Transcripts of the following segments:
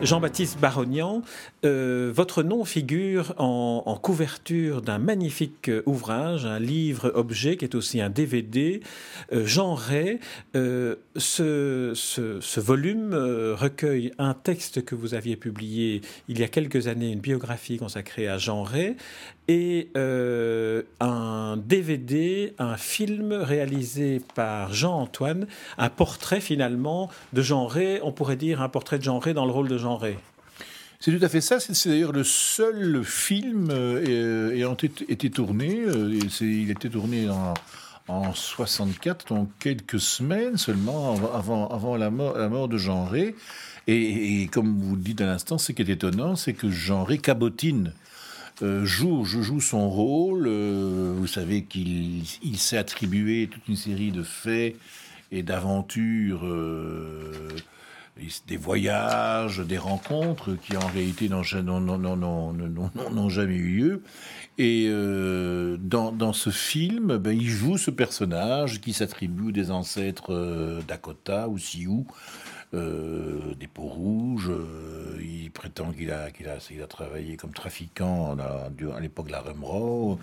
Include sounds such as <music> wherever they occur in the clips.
Jean-Baptiste Barognan, euh, votre nom figure en, couverture d'un magnifique ouvrage, un livre-objet qui est aussi un DVD. Euh, Jean Ray, euh, ce, volume recueille un texte que vous aviez publié il y a quelques années, une biographie consacrée à Jean Ray, et un DVD, un film réalisé par Jean-Antoine, un portrait finalement de Jean Ray, on pourrait dire un portrait de Jean Ray dans le rôle de Jean C'est tout à fait ça. C'est d'ailleurs le seul film euh, ayant été tourné. Euh, il était tourné en, en 64, donc quelques semaines seulement avant, la, mort, de Jean Ré. Et, comme vous le dites à l'instant, ce qui est étonnant, c'est que Jean Ré cabotine. Euh, joue, joue son rôle. vous savez qu'il s'est attribué toute une série de faits et d'aventures des voyages, des rencontres qui en réalité n'ont jamais eu lieu. Et euh, dans, ce film, ben, il joue ce personnage qui s'attribue des ancêtres euh, Dakota ou Sioux, euh, des peaux rouges. il prétend qu'il a, travaillé comme trafiquant à, l'époque de la Rumrow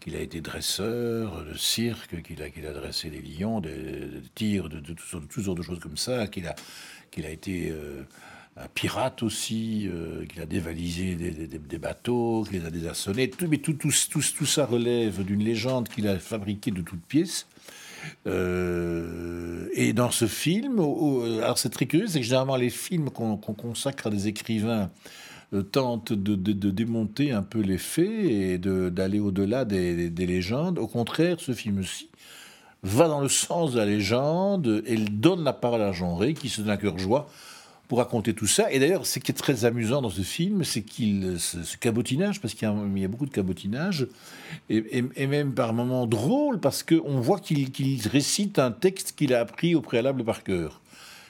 qu'il a été dresseur de cirque, qu'il a, qu'il a dressé des lions, des, tirs, de, toutes sortes de choses comme ça, qu'il a, qu'il a été euh, un pirate aussi, euh, qu'il a dévalisé des, bateaux, qu'il les a désarçonnés. Tout, mais tout, tout, tout, ça relève d'une légende qu'il a fabriquée de toutes pièces. Euh, et dans ce film, alors c'est très curieux, c'est que généralement les films qu'on consacre à des écrivains tentent de, démonter un peu les faits et d'aller au-delà des, légendes. Au contraire, ce film-ci va dans le sens de la légende et donne la parole à Jean Ré, qui se donne à cœur joie pour raconter tout ça. Et d'ailleurs, ce qui est très amusant dans ce film, c'est qu'il ce, cabotinage, parce qu'il y, a beaucoup de cabotinage, et, même par moments drôle, parce qu'on voit qu'il récite un texte qu'il a appris au préalable par cœur.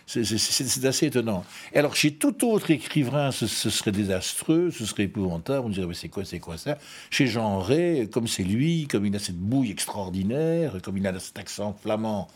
C'est assez étonnant. Et alors, chez tout autre écrivain, ce, serait désastreux, ce serait épouvantable. On dirait, mais c'est quoi, c'est quoi ça? Chez Jean Ray, comme c'est lui, comme il a cette bouille extraordinaire, comme il a cet accent flamand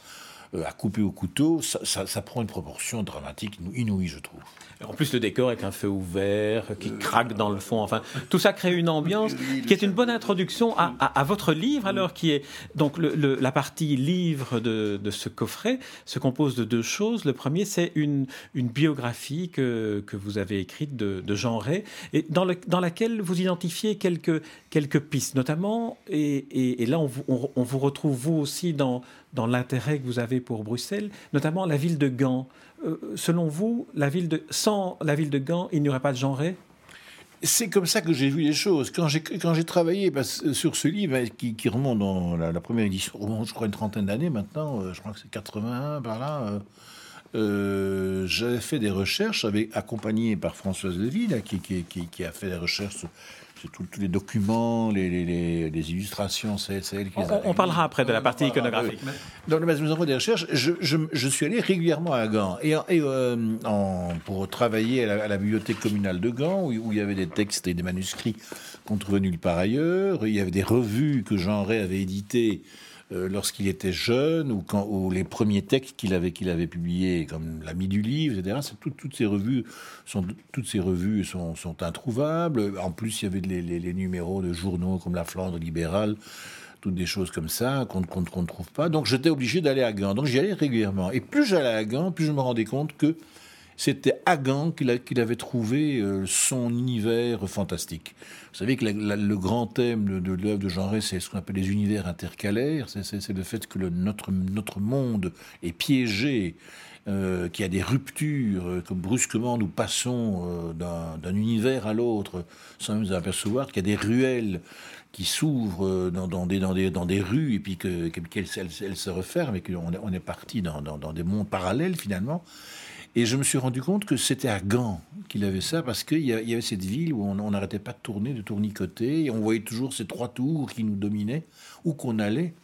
euh, à couper au couteau, ça, prend une proportion dramatique inouïe, je trouve. En plus, le décor avec un feu ouvert qui euh, craque dans le fond. Enfin, tout ça crée une ambiance qui est une bonne introduction à, votre livre, alors qui est donc la partie livre de, ce coffret se compose de deux choses. Le premier, c'est une, biographie que, vous avez écrite de, Jean Ray, et dans, dans laquelle vous identifiez quelques, quelques pistes, notamment, et, là, on, on vous retrouve vous aussi dans dans l'intérêt que vous avez pour Bruxelles, notamment la ville de Gand. Euh, selon vous, la ville de, sans la ville de Gand, il n'y aurait pas de genre c'est comme ça que j'ai vu les choses. Quand j'ai, quand j'ai travaillé sur ce livre, qui, remonte dans la, première édition, je crois une trentaine d'années maintenant, euh, je crois que c'est 81 par là, euh, j'avais fait des recherches, j'avais accompagné par Françoise Leville, qui, qui, qui, a fait des recherches tous les documents, les, illustrations, c'est elle qui on, on, parlera après de la partie iconographique. Dans le avons des recherches, je, suis allé régulièrement à Gand et, euh, pour travailler à la, bibliothèque communale de Gand, où, il y avait des textes et des manuscrits contrevenus par ailleurs. Il y avait des revues que Jean Ray avait éditées euh, lorsqu'il était jeune ou, quand, ou les premiers textes qu'il avait, qu'il avait publiés, comme L'ami du livre, etc. toutes ces revues sont, toutes ces revues sont, introuvables. En plus, il y avait les, les, numéros de journaux comme La Flandre libérale, toutes des choses comme ça qu'on ne trouve pas. Donc j'étais obligé d'aller à Gand. Donc j'y allais régulièrement. Et plus j'allais à Gand, plus je me rendais compte que c'était Gand qu'il avait trouvé euh, son univers fantastique. Vous savez que le grand thème de, l'œuvre de Jean c'est ce qu'on appelle les univers intercalaires. C'est le fait que notre, monde est piégé, euh, qu'il y a des ruptures, euh, que brusquement nous passons d'un univers à l'autre sans nous apercevoir, qu'il y a des ruelles qui s'ouvrent dans, des, rues et puis qu'elles que, se referment et qu'on on est parti dans, des mondes parallèles finalement. Et je me suis rendu compte que c'était à Gand qu'il avait ça, parce qu'il y, avait cette ville où on n'arrêtait pas de tourner, de tournicoter, et on voyait toujours ces trois tours qui nous dominaient, où qu'on allait.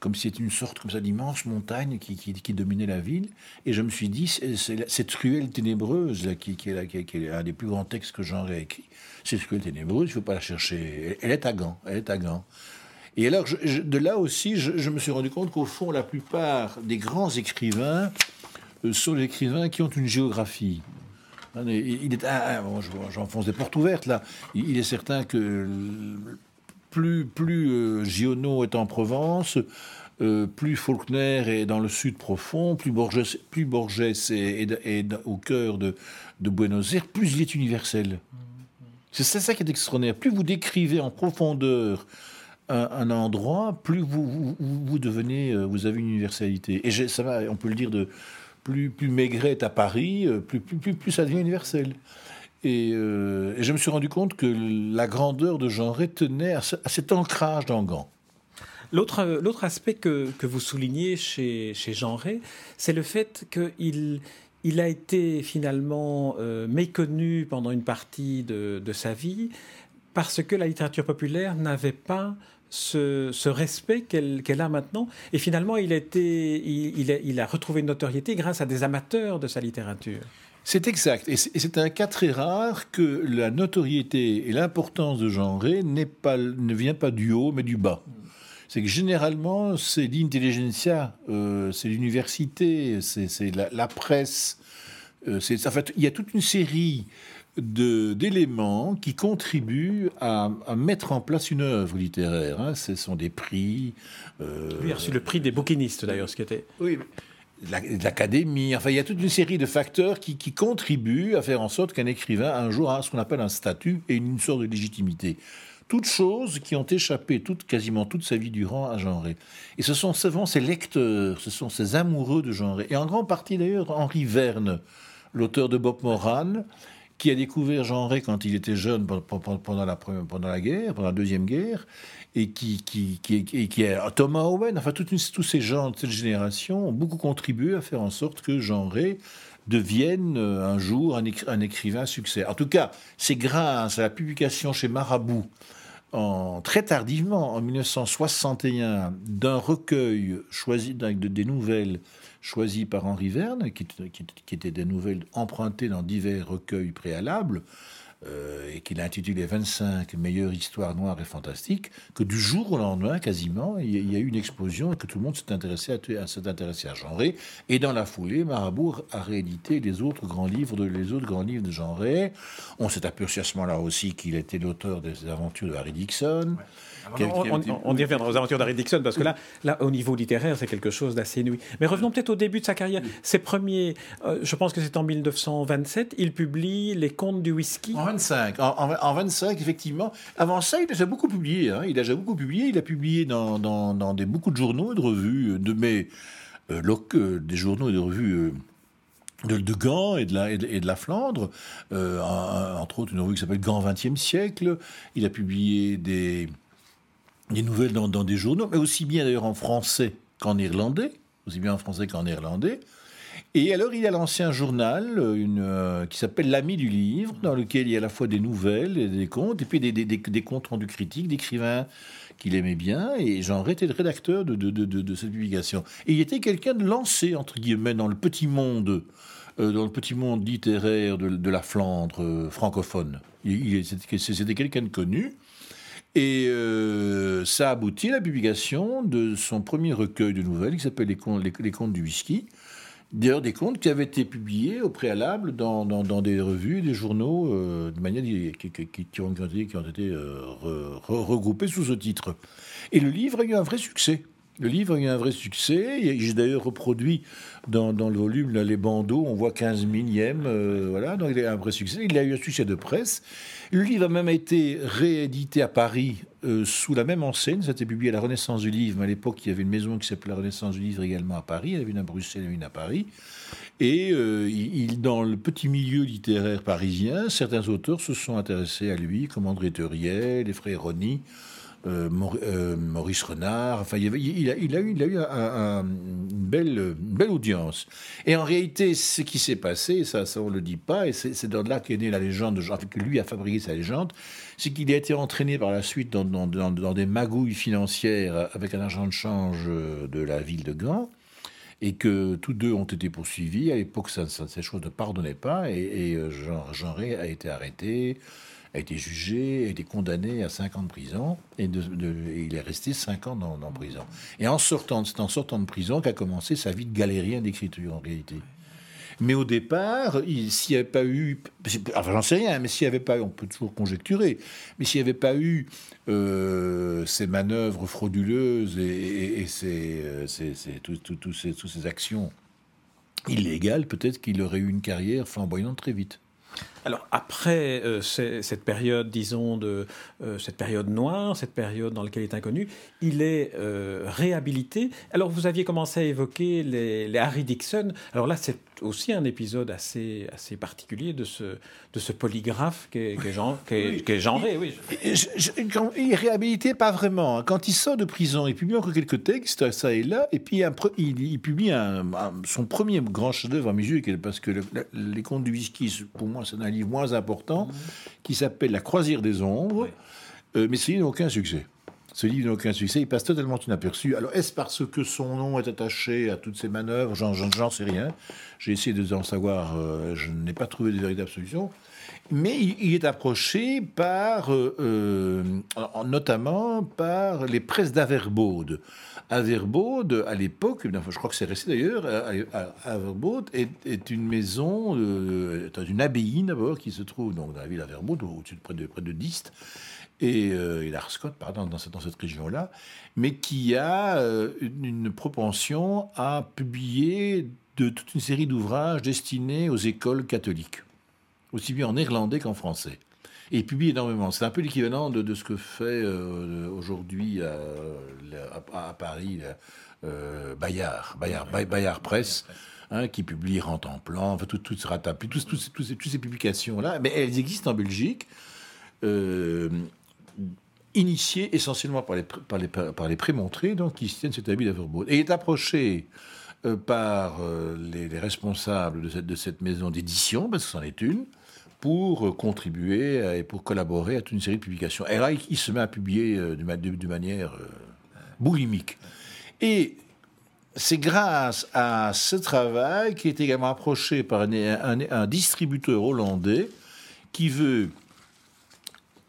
comme si c'était une sorte comme ça d'immense montagne qui, qui, dominait la ville. Et je me suis dit, cette ruelle ténébreuse là, qui, est là, qui, est un des plus grands textes que ai écrit. Cette ruelle ténébreuse, il ne faut pas la chercher. Elle, est à Gand. Elle est à Gand. Et alors, de là aussi, je, me suis rendu compte qu'au fond, la plupart des grands écrivains euh, sont les écrivains qui ont une géographie. Hein, il est, ah, ah, j'enfonce des portes ouvertes là. Il, est certain que plus, plus euh, Giono est en Provence, euh, plus Faulkner est dans le sud profond, plus Borges, plus Borges est, au cœur de, Buenos Aires, plus il est universel. C'est ça qui est extraordinaire. Plus vous décrivez en profondeur un, endroit, plus vous, vous, devenez, vous avez une universalité. Et ça va, on peut le dire de plus, plus Maigret est à Paris, plus, plus, plus, ça devient universel. Euh, et, je me suis rendu compte que la grandeur de genre tenait à, cet ancrage dans Gand. L'autre aspect que, que, vous soulignez chez, chez Genret, c'est le fait qu'il il a été finalement euh, méconnu pendant une partie de, de sa vie parce que la littérature populaire n'avait pas ce, respect qu'elle a maintenant. Et finalement, il a, retrouvé une notoriété grâce à des amateurs de sa littérature. C'est exact. Et c'est un cas très rare que la notoriété et l'importance de Genré pas, ne vient pas du haut, mais du bas. C'est que généralement, c'est l'intelligentsia, euh, c'est l'université, c'est la, presse. Euh, en fait, il y a toute une série d'éléments qui contribuent à, mettre en place une œuvre littéraire. Hein. Ce sont des prix. Euh, Lui a reçu le prix des bouquinistes, d'ailleurs, ce qui était. Oui, l'académie. Enfin, il y a toute une série de facteurs qui, contribuent à faire en sorte qu'un écrivain, un jour, a ce qu'on appelle un statut et une sorte de légitimité. Toutes choses qui ont échappé toute, quasiment toute sa vie durant à Genré. Et ce sont souvent ces lecteurs, ce sont ces amoureux de Genré. Et en grande partie d'ailleurs Henri Verne, l'auteur de Bob Moran, qui a découvert Genré quand il était jeune pendant la, pendant la guerre, pendant la Deuxième Guerre, et qui, qui, qui, qui est Thomas Owen, enfin tous ces gens de cette génération ont beaucoup contribué à faire en sorte que Jean Rey devienne euh, un jour un écrivain succès. En tout cas, c'est grâce à la publication chez Marabout, très tardivement, en 1961, d'un recueil choisi de, des nouvelles choisies par Henri Verne, qui, qui, qui étaient des nouvelles empruntées dans divers recueils préalables, euh, et qu'il a intitulé 25 meilleures histoires noires et fantastiques, que du jour au lendemain, quasiment, il y a eu une explosion et que tout le monde s'est intéressé à, s'est intéressé à Genré. Et dans la foulée, Marabout a réédité les autres grands livres de, les autres grands livres de Genré. On s'est aperçu à ce moment-là aussi qu'il était l'auteur des aventures de Harry Dixon on, y reviendra aux aventures d'Harry Dixon, parce que là, <laughs> là, au niveau littéraire, c'est quelque chose d'assez inouï. Mais revenons peut-être au début de sa carrière. Ses premiers, euh, je pense que c'est en 1927, il publie Les Contes du Whisky. 25, en, 25, effectivement. Avant ça, il a déjà beaucoup publié. Hein. Il a déjà beaucoup publié. Il a publié dans, beaucoup de journaux et de revues, de mes, euh, euh, des journaux et de revues de, de, Gand et de la, Flandre, entre autres une revue qui s'appelle Gand 20e siècle. Il a publié des, nouvelles dans, des journaux, mais aussi bien d'ailleurs en français qu'en irlandais, aussi bien en français qu'en irlandais. Et alors, il a lancé un journal une, euh, qui s'appelle L'Ami du Livre, dans lequel il y a à la fois des nouvelles et des contes, et puis des, des, des, comptes rendus critiques d'écrivains qu'il aimait bien, et Jean était le rédacteur de, de, de, cette publication. Et il était quelqu'un de lancé, entre guillemets, dans le petit monde, euh, dans le petit monde littéraire de, la Flandre euh, francophone. C'était quelqu'un de connu. Et euh, ça aboutit à la publication de son premier recueil de nouvelles qui s'appelle les contes, les, contes, du whisky. D'ailleurs, des contes qui avaient été publiés au préalable dans, des revues, des journaux, euh, de manière qui, qui, ont, qui, ont, été euh, regroupés sous ce titre. Et le livre a eu un vrai succès. Le livre a eu un vrai succès. J'ai d'ailleurs reproduit dans, le volume là, les bandeaux, on voit 15 millièmes. voilà, donc il a eu un vrai succès. Il a eu un succès de presse. Le livre a même été réédité à Paris euh, sous la même enseigne. Été publié à la Renaissance du Livre, mais à l'époque, il y avait une maison qui s'appelait la Renaissance du Livre également à Paris. Il y avait une à Bruxelles et une à Paris. Et euh, dans le petit milieu littéraire parisien, certains auteurs se sont intéressés à lui, comme André Theuriel, les frères Rony, euh, euh, Maurice Renard. Enfin, il, a, il, a, eu, une, belle, audience. Et en réalité, ce qui s'est passé, ça, ça on le dit pas, et c'est de là qu'est née la légende, de, que lui a fabriqué sa légende, c'est qu'il a été entraîné par la suite dans, des magouilles financières avec un argent de change de la ville de Gand et que tous deux ont été poursuivis. À l'époque, ces choses ne pardonnaient pas, et, Jean, Jean a été arrêté, a été jugé, a été condamné à 5 ans de prison, et, il est resté 5 ans dans, prison. Et en sortant, c'est en sortant de prison qu'a commencé sa vie de galérien d'écriture, en réalité. Mais au départ, s'il n'y avait pas eu, enfin j'en sais rien, mais s'il n'y avait pas eu, on peut toujours conjecturer, mais s'il n'y avait pas eu euh, ces manœuvres frauduleuses et, euh, toutes ces actions illégales, peut-être qu'il aurait eu une carrière flamboyante très vite. Alors après euh, cette période, disons, de euh, cette période noire, cette période dans laquelle il est inconnu, il est euh, réhabilité. Alors vous aviez commencé à évoquer les, les Harry Dixon. Alors là, c'est aussi un épisode assez, assez particulier de ce, de ce polygraphe qui est, qui genré. Oui. il est réhabilité, pas vraiment. Quand il sort de prison, il publie encore quelques textes, ça et là, et puis il, publie son premier grand chef-d'œuvre en musique, parce que Les Contes du Whisky, pour moi, c'est un livre moins important, qui s'appelle La Croisière des Ombres, euh, mais ce n'a aucun succès. Ce livre n'a aucun succès, il passe totalement inaperçu. Alors, est-ce parce que son nom est attaché à toutes ces manœuvres? J'en sais rien. J'ai essayé de en savoir, euh, je n'ai pas trouvé de véritable solution. Mais il, est approché par, euh, euh, notamment par les presses d'Averbaude. Averbaude, à l'époque, je crois que c'est resté d'ailleurs, Averbaude est, une maison, une abbaye d'abord, qui se trouve donc dans la ville d'Averbaude, au-dessus de près de, près de Dist. Et, euh, pardon, dans cette, région-là, mais qui a euh, une, propension à publier toute une série d'ouvrages destinés aux écoles catholiques, aussi bien en néerlandais qu'en français. Et il publie énormément. C'est un peu l'équivalent de, ce que fait euh, aujourd'hui à, Paris Bayard, Bayard, Bayard Presse. Hein, qui publie Rent en plan, enfin, tout, tout sera tapé, toutes ces, ces publications-là, mais elles existent en Belgique. Euh, initié essentiellement par les, par les, par les prémontrés, donc qui tiennent cet habit d'Averbaud. Et il est approché euh, par euh, les, responsables de cette, de cette maison d'édition, parce que c'en est une, pour euh, contribuer et pour collaborer à toute une série de publications. Et là, il, se met à publier de, manière boulimique. Et c'est grâce à ce travail qui est également approché par un, distributeur hollandais qui veut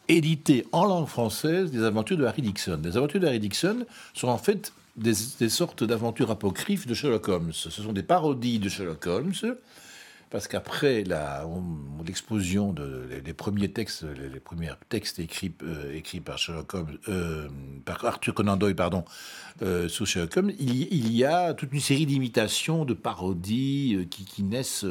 édité en langue française des aventures de Harry Dixon. Les aventures de Harry Dixon sont en fait des sortes d'aventures apocryphes de Sherlock Holmes. Ce sont des parodies de Sherlock Holmes parce qu'après l'explosion des premiers textes, les, premiers textes écrits, euh, écrits par Sherlock Holmes, euh, par Arthur Conan Doyle, pardon, euh, sur Sherlock Holmes, il, y a toute une série d'imitations, de parodies qui, naissent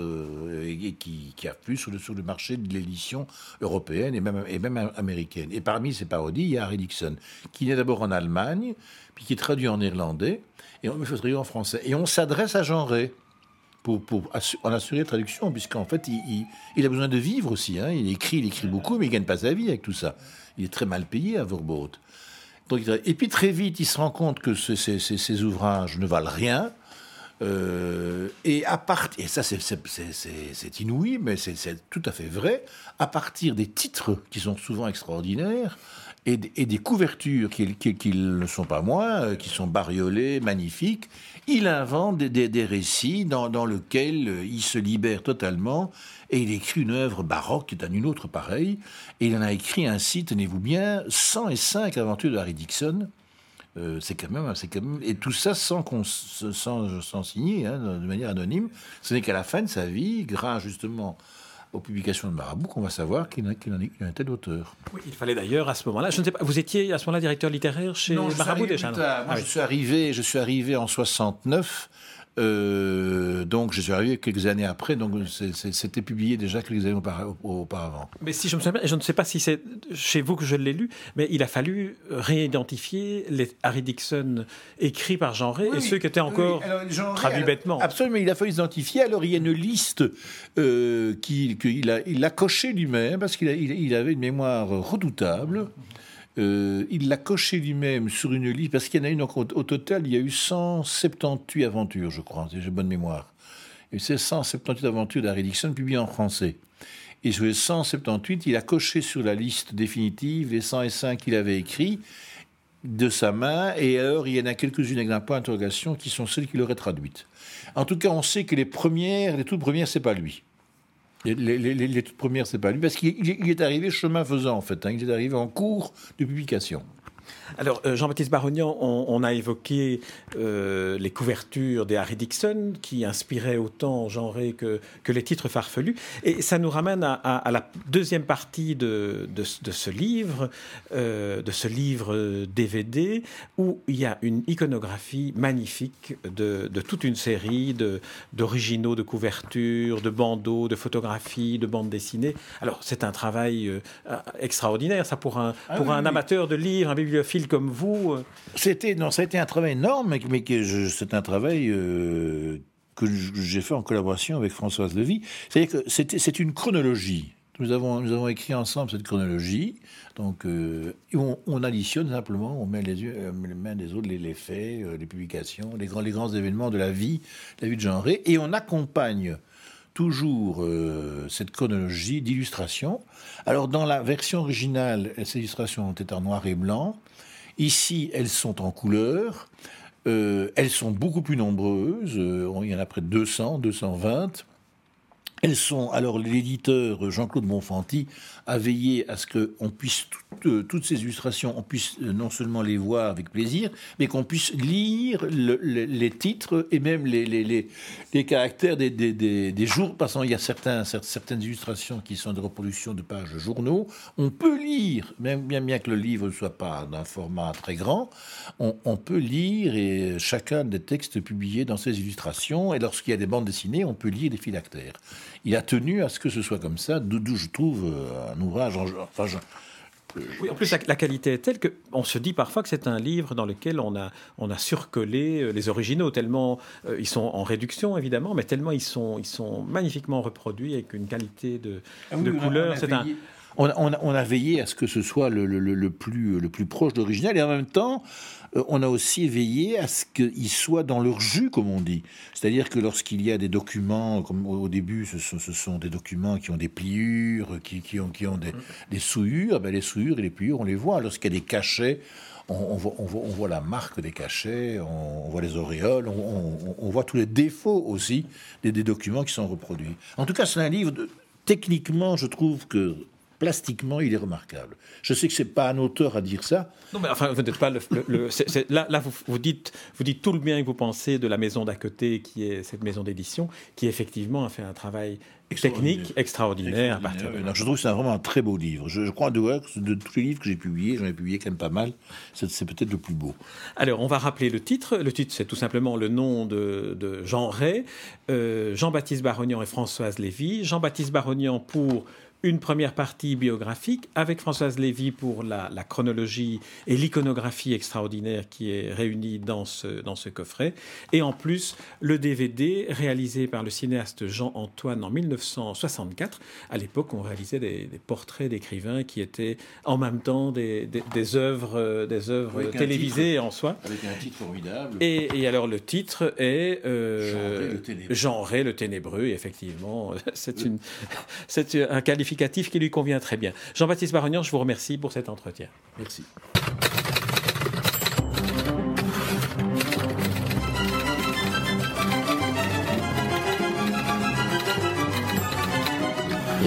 et qui, qui affluent sur le, marché de l'édition européenne et même, américaine. Et parmi ces parodies, il y a Harry Dixon, qui naît d'abord en Allemagne, puis qui est traduit en irlandais, et on fait traduire en français. Et on s'adresse à Jean Ray pour, en assurer la traduction, puisqu'en fait, il, a besoin de vivre aussi. Hein. Il écrit, il écrit beaucoup, mais il gagne pas sa vie avec tout ça. Il est très mal payé à Verboot. et puis très vite, il se rend compte que ces, ouvrages ne valent rien. Euh, et à partir, et ça c'est inouï, mais c'est tout à fait vrai, à partir des titres qui sont souvent extraordinaires, et, des couvertures qui, ne sont pas moins, euh, qui sont bariolées, magnifiques, il invente des, récits dans, lesquels euh, il se libère totalement et il écrit une œuvre baroque qui est une autre pareille. Et il en a écrit ainsi, tenez-vous bien, 105 aventures de Harry Dixon. Euh, c'est quand même, c'est quand même, et tout ça sans qu'on, sans, sans signer, hein, de manière anonyme. Ce n'est qu'à la fin de sa vie, grâce justement aux publications de Marabout qu'on va savoir qu'il en, qu a un tel auteur. Oui, il fallait d'ailleurs à ce moment-là, je ne sais pas, vous étiez à ce moment-là directeur littéraire chez Marabout déjà Moi, ah je suis arrivé, je suis arrivé en 69 euh, donc, je suis arrivé quelques années après, donc c'était publié déjà quelques années auparavant. Mais si je me souviens, je ne sais pas si c'est chez vous que je l'ai lu, mais il a fallu réidentifier les Harry Dixon écrits par Jean Ray et ceux qui étaient encore traduits bêtement. Absolument, il a fallu identifier. Alors, il y a une liste euh, qu'il a, il a coché lui-même parce qu'il il avait une mémoire redoutable. Euh, il l'a coché lui-même sur une liste, parce qu'il y en a une, au, au, total, il y a eu 178 aventures, je crois, j'ai bonne mémoire. Et c'est 178 aventures d'Harry Dixon publiées en français. Et sur les 178, il a coché sur la liste définitive les 105 qu'il avait écrits de sa main, et alors il y en a quelques-unes avec un point d'interrogation qui sont celles qu'il aurait traduites. En tout cas, on sait que les premières, les toutes premières, c'est pas lui. Les, toutes premières, c'est pas lui, parce qu'il est arrivé chemin faisant, en fait. Hein, il est arrivé en cours de publication. Alors, euh, Jean-Baptiste Barognan, on, on, a évoqué euh, les couvertures des Harry Dixon qui inspiraient autant genré que, que les titres farfelus. Et ça nous ramène à, à, à la deuxième partie de, de, de ce livre, euh, de ce livre DVD, où il y a une iconographie magnifique de, de toute une série d'originaux de, couvertures, de bandeaux, de photographies, de bandes dessinées. Alors, c'est un travail euh, extraordinaire, ça, pour un, ah, pour oui, un oui. amateur de livres, un bibliophile comme vous C'était non, ça un travail énorme, mais c'est un travail euh, que j'ai fait en collaboration avec Françoise Levy. C'est-à-dire que c'est une chronologie. Nous avons, écrit ensemble cette chronologie. Donc, euh, on, on, additionne simplement, on met les, euh, mains des autres, les, faits, euh, les publications, les grands, les grands événements de la vie, la vie de genre, et on accompagne toujours euh, cette chronologie d'illustration. Alors, dans la version originale, ces illustrations été en noir et blanc. Ici, elles sont en couleur. Euh, elles sont beaucoup plus nombreuses. Euh, il y en a près de 200, 220. Elles sont, alors l'éditeur Jean-Claude Bonfanti a veillé à ce qu'on puisse, toutes, euh, toutes ces illustrations, on puisse euh, non seulement les voir avec plaisir, mais qu'on puisse lire le, le, les titres et même les, les, les, caractères des, des, des, des, jours, parce qu'il y a certains, certaines illustrations qui sont des reproductions de pages journaux. On peut lire, même bien, bien que le livre ne soit pas d'un format très grand, on, on peut lire et chacun des textes publiés dans ces illustrations, et lorsqu'il y a des bandes dessinées, on peut lire des phylactères il a tenu à ce que ce soit comme ça, d'où je trouve euh, un ouvrage. Enfin, je, oui, en plus, la, la, qualité est telle qu'on se dit parfois que c'est un livre dans lequel on a, on a surcollé euh, les originaux, tellement euh, ils sont en réduction, évidemment, mais tellement ils sont, ils sont magnifiquement reproduits avec une qualité de, ah oui, de couleur. C'est un. On a, veillé à ce que ce soit le, plus, le plus proche de l'original et en même temps, euh, on a aussi veillé à ce qu'ils soient dans leur jus, comme on dit. C'est-à-dire que lorsqu'il y a des documents, comme au début, ce sont, des documents qui ont des pliures, qui, ont, qui ont des, souillures, ben les souillures et les pliures, on les voit. Lorsqu'il y a des cachets, on, voit, la marque des cachets, on, voit les auréoles, on, voit tous les défauts aussi des, documents qui sont reproduits. En tout cas, c'est un livre, techniquement, je trouve que plastiquement, il est remarquable. Je sais que c'est pas un auteur à dire ça. Non, mais enfin, vous n'êtes pas le. le, le c est, c est, là, là vous, vous, dites, vous dites tout le bien que vous pensez de la maison d'à côté, qui est cette maison d'édition, qui effectivement a fait un travail technique extraordinaire. extraordinaire. Non, je trouve que c'est vraiment un très beau livre. Je, je crois de, de tous les livres que j'ai publiés, j'en ai publié quand même pas mal, c'est peut-être le plus beau. Alors, on va rappeler le titre. Le titre, c'est tout simplement le nom de, de Jean Ray, euh, Jean-Baptiste Barognan et Françoise Lévy. Jean-Baptiste Barognan pour une première partie biographique avec Françoise Lévy pour la, la chronologie et l'iconographie extraordinaire qui est réunie dans ce, dans ce coffret. Et en plus, le DVD réalisé par le cinéaste Jean-Antoine en 1964. À l'époque, on réalisait des, des portraits d'écrivains qui étaient en même temps des, des, des œuvres, des œuvres avec télévisées titre, en soi. Avec un titre formidable. Et, et alors, le titre est euh, Jean Ray le Ténébreux. Et effectivement, <laughs> <laughs> c'est un qualificatif qui lui convient très bien. Jean-Baptiste Barognan, je vous remercie pour cet entretien. Merci.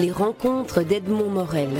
Les rencontres d'Edmond Morel.